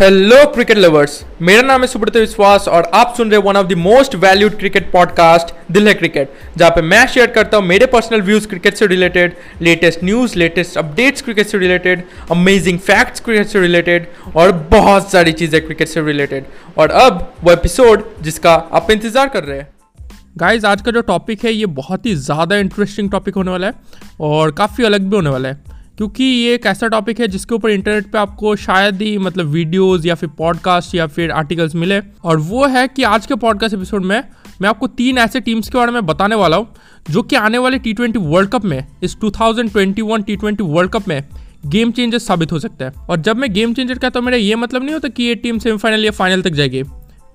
Hello cricket lovers मेरा नाम है सुब्रत विश्वास और आप सुन रहे one of the most valued cricket podcast Dil Hai cricket जहाँ पे मैं शेयर करता हूँ मेरे पर्सनल व्यूज़ क्रिकेट से related latest news latest updates cricket से रिलेटेड अमेजिंग फैक्ट्स क्रिकेट से रिलेटेड और बहुत सारी चीज़ें क्रिकेट से रिलेटेड और अब वो एपिसोड जिसका आप इंतज़ार कर रहे हैं। गाइज़ आज का जो टॉपिक है, ये बहुत ही ज़्यादा इंटरेस्टिंग टॉपिक होने वाला है और काफ़ी अलग भी होने वाला है। क्योंकि ये एक ऐसा टॉपिक है जिसके ऊपर इंटरनेट पे आपको शायद ही मतलब वीडियोस या फिर पॉडकास्ट या फिर आर्टिकल्स मिले। और वो है कि आज के पॉडकास्ट एपिसोड में मैं आपको तीन ऐसे टीम्स के बारे में बताने वाला हूँ, जो कि आने वाले टी ट्वेंटी वर्ल्ड कप में, इस 2021 टी ट्वेंटी वर्ल्ड कप में गेम चेंजर साबित हो सकता है। और जब मैं गेम चेंजर कहता हूँ, मेरा ये मतलब नहीं होता कि ये टीम सेमीफाइनल या फाइनल तक जाएगी।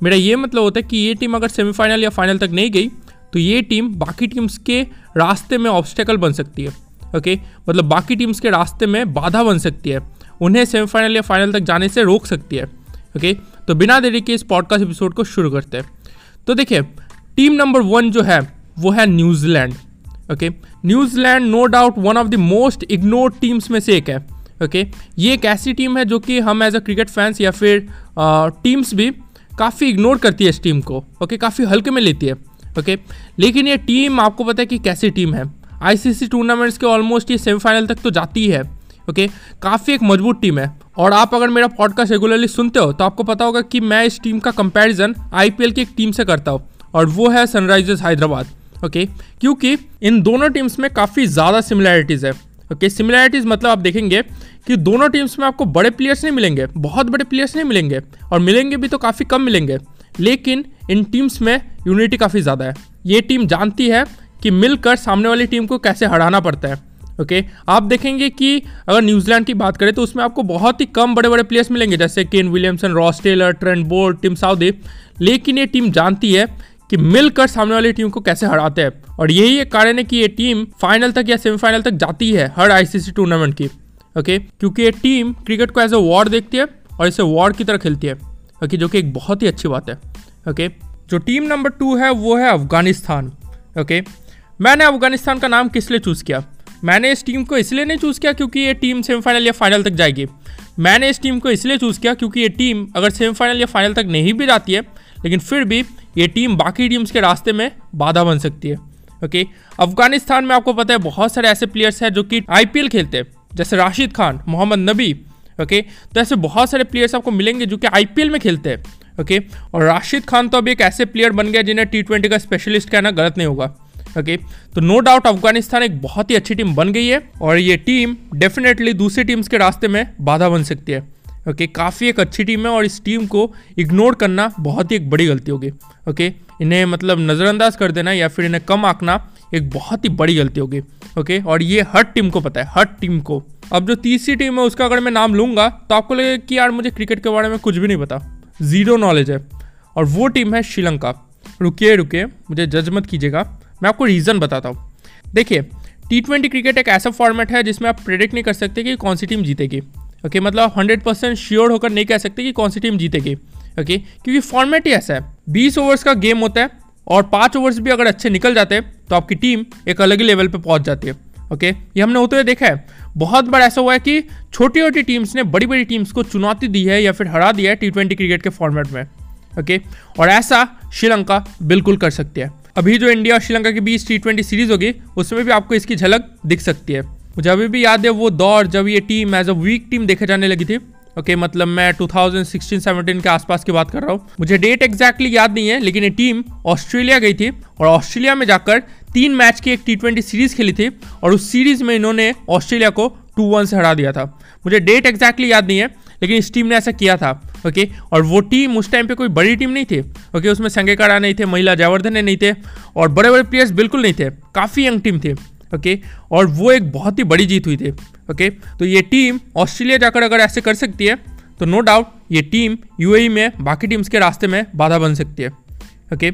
मेरा ये मतलब होता है कि ये टीम अगर सेमीफाइनल या फाइनल तक नहीं गई तो ये टीम बाकी टीम्स के रास्ते में ऑब्स्टेकल बन सकती है। ओके मतलब बाकी टीम्स के रास्ते में बाधा बन सकती है। उन्हें सेमीफाइनल या फाइनल तक जाने से रोक सकती है। ओके तो बिना देरी के इस पॉडकास्ट एपिसोड को शुरू करते हैं। तो देखिए टीम नंबर वन जो है वो है New Zealand. Okay New Zealand no doubt one of the most ignored teams में से एक है। Okay okay? ये एक ऐसी टीम है जो कि हम एज अ क्रिकेट फैंस या फिर आ, टीम्स भी काफ़ी इग्नोर करती है इस टीम को। Okay okay? काफ़ी हल्के में लेती है। Okay okay? लेकिन ये टीम आपको पता है कि कैसी टीम है? आईसीसी टूर्नामेंट्स के ऑलमोस्ट ये सेमीफाइनल तक तो जाती है ओके काफ़ी एक मज़बूत टीम है। और आप अगर मेरा पॉडकास्ट रेगुलरली सुनते हो तो आपको पता होगा कि मैं इस टीम का कंपैरिजन आईपीएल की एक टीम से करता हूँ। और वो है सनराइजर्स हैदराबाद ओके क्योंकि इन दोनों टीम्स में काफ़ी ज़्यादा सिमिलैरिटीज़ है ओके okay, सिमिलैरिटीज़ मतलब आप देखेंगे कि दोनों टीम्स में आपको बड़े प्लेयर्स नहीं मिलेंगे बहुत बड़े प्लेयर्स नहीं मिलेंगे और मिलेंगे भी तो काफ़ी कम मिलेंगे। लेकिन इन टीम्स में यूनिटी काफ़ी ज़्यादा है। ये टीम जानती है कि मिलकर सामने वाली टीम को कैसे हराना पड़ता है, ओके okay? आप देखेंगे कि अगर न्यूजीलैंड की बात करें तो उसमें आपको बहुत ही कम बड़े बड़े प्लेयर्स मिलेंगे, जैसे Kane Williamson, Ross Taylor Trent Boult team Southee लेकिन ये टीम जानती है कि मिलकर सामने वाली टीम को कैसे हराते हैं और यही एक कारण है कि ये टीम फाइनल तक या सेमीफाइनल तक जाती है हर आईसीसी टूर्नामेंट की, ओके okay? क्योंकि ये टीम क्रिकेट को एज ए वॉर देखती है और इसे वॉर की तरह खेलती है, ओके okay? जो कि एक बहुत ही अच्छी बात है, ओके okay? जो टीम नंबर टू है, वो है अफ़गानिस्तान, ओके मैंने अफ़गानिस्तान का नाम किस लिए चूज़ किया? मैंने इस टीम को इसलिए नहीं चूज़ किया क्योंकि ये टीम सेमीफाइनल या फाइनल तक जाएगी। मैंने इस टीम को इसलिए चूज़ किया क्योंकि ये टीम अगर सेमीफाइनल या फाइनल तक नहीं भी जाती है, लेकिन फिर भी ये टीम बाकी टीम्स के रास्ते में बाधा बन सकती है। ओके अफ़गानिस्तान में आपको पता है बहुत सारे ऐसे प्लेयर्स हैं जो कि आईपीएल खेलते हैं। जैसे राशिद खान, मोहम्मद नबी। ओके तो ऐसे बहुत सारे प्लेयर्स आपको मिलेंगे जो कि आईपीएल में खेलते हैं। ओके और राशिद खान तो अभी एक ऐसे प्लेयर बन गया जिन्हें टी का स्पेशलिस्ट कहना गलत नहीं होगा। ओके तो नो डाउट अफ़गानिस्तान एक बहुत ही अच्छी टीम बन गई है और ये टीम डेफिनेटली दूसरी टीम्स के रास्ते में बाधा बन सकती है। ओके okay, काफ़ी एक अच्छी टीम है और इस टीम को इग्नोर करना बहुत ही एक बड़ी गलती होगी। ओके okay, इन्हें मतलब नज़रअंदाज कर देना या फिर इन्हें कम आंकना एक बहुत ही बड़ी गलती होगी। ओके okay, और ये हर टीम को पता है हर टीम को। अब जो तीसरी टीम है उसका अगर मैं नाम लूँगा तो आपको लगेगा कि यार मुझे क्रिकेट के बारे में कुछ भी नहीं पता। ज़ीरो नॉलेज है। और वो टीम है श्रीलंका। रुकिए रुकिए मुझे जज मत कीजिएगा। मैं आपको रीज़न बताता हूँ। देखिए टी ट्वेंटी क्रिकेट एक ऐसा फॉर्मेट है जिसमें आप प्रिडिक्ट नहीं कर सकते कि कौन सी टीम जीतेगी। ओके okay, मतलब हंड्रेड परसेंट श्योर होकर नहीं कह सकते कि कौन सी टीम जीतेगी। ओके okay, क्योंकि फॉर्मेट ही ऐसा है। बीस ओवर्स का गेम होता है और पाँच ओवर्स भी अगर अच्छे निकल जाते हैं तो आपकी टीम एक अलग ही लेवल पर पहुँच जाती है। Okay okay? ये हमने होते हुए देखा है। बहुत बार ऐसा हुआ है कि छोटी छोटी टीम्स ने बड़ी बड़ी टीम्स को चुनौती दी है या फिर हरा दिया है टी ट्वेंटी क्रिकेट के फॉर्मेट में। Okay okay? और ऐसा श्रीलंका बिल्कुल कर सकती है। अभी जो इंडिया और श्रीलंका के बीच टी ट्वेंटी सीरीज़ होगी उसमें भी आपको इसकी झलक दिख सकती है। मुझे अभी भी याद है वो दौर जब ये team as a weak team देखे जाने लगी थी। ओके okay, मतलब मैं 2016-17 के आसपास की बात कर रहा हूँ। मुझे डेट एग्जैक्टली याद नहीं है लेकिन ये टीम ऑस्ट्रेलिया गई थी और ऑस्ट्रेलिया में जाकर तीन मैच की एक टी सीरीज़ खेली थी और उस सीरीज़ में इन्होंने ऑस्ट्रेलिया को टू वन से हरा दिया था। मुझे डेट एग्जैक्टली याद नहीं है लेकिन इस टीम ने ऐसा किया था ओके और वो टीम उस टाइम पे कोई बड़ी टीम नहीं थी ओके उसमें संगेकारा नहीं थे, महिला जयवर्धन नहीं थे, और बड़े बड़े प्लेयर्स बिल्कुल नहीं थे, काफ़ी यंग टीम थी ओके और वो एक बहुत ही बड़ी जीत हुई थी ओके तो ये टीम ऑस्ट्रेलिया जाकर अगर ऐसे कर सकती है तो नो डाउट ये टीम यूएई में, बाकी टीम्स के रास्ते में बाधा बन सकती है ओके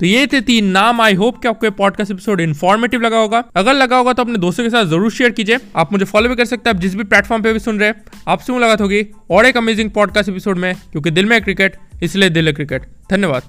तो ये थे तीन नाम। आई होप कि आपको ये पॉडकास्ट एपिसोड इन्फॉर्मेटिव लगा होगा। अगर लगा होगा तो अपने दोस्तों के साथ ज़रूर शेयर कीजिए। आप मुझे फॉलो भी कर सकते हैं। आप जिस भी प्लेटफॉर्म पे भी सुन रहे हैं, आपसे मुलाकात होगी और एक अमेजिंग पॉडकास्ट एपिसोड में, क्योंकि दिल में क्रिकेट इसलिए दिल है क्रिकेट धन्यवाद।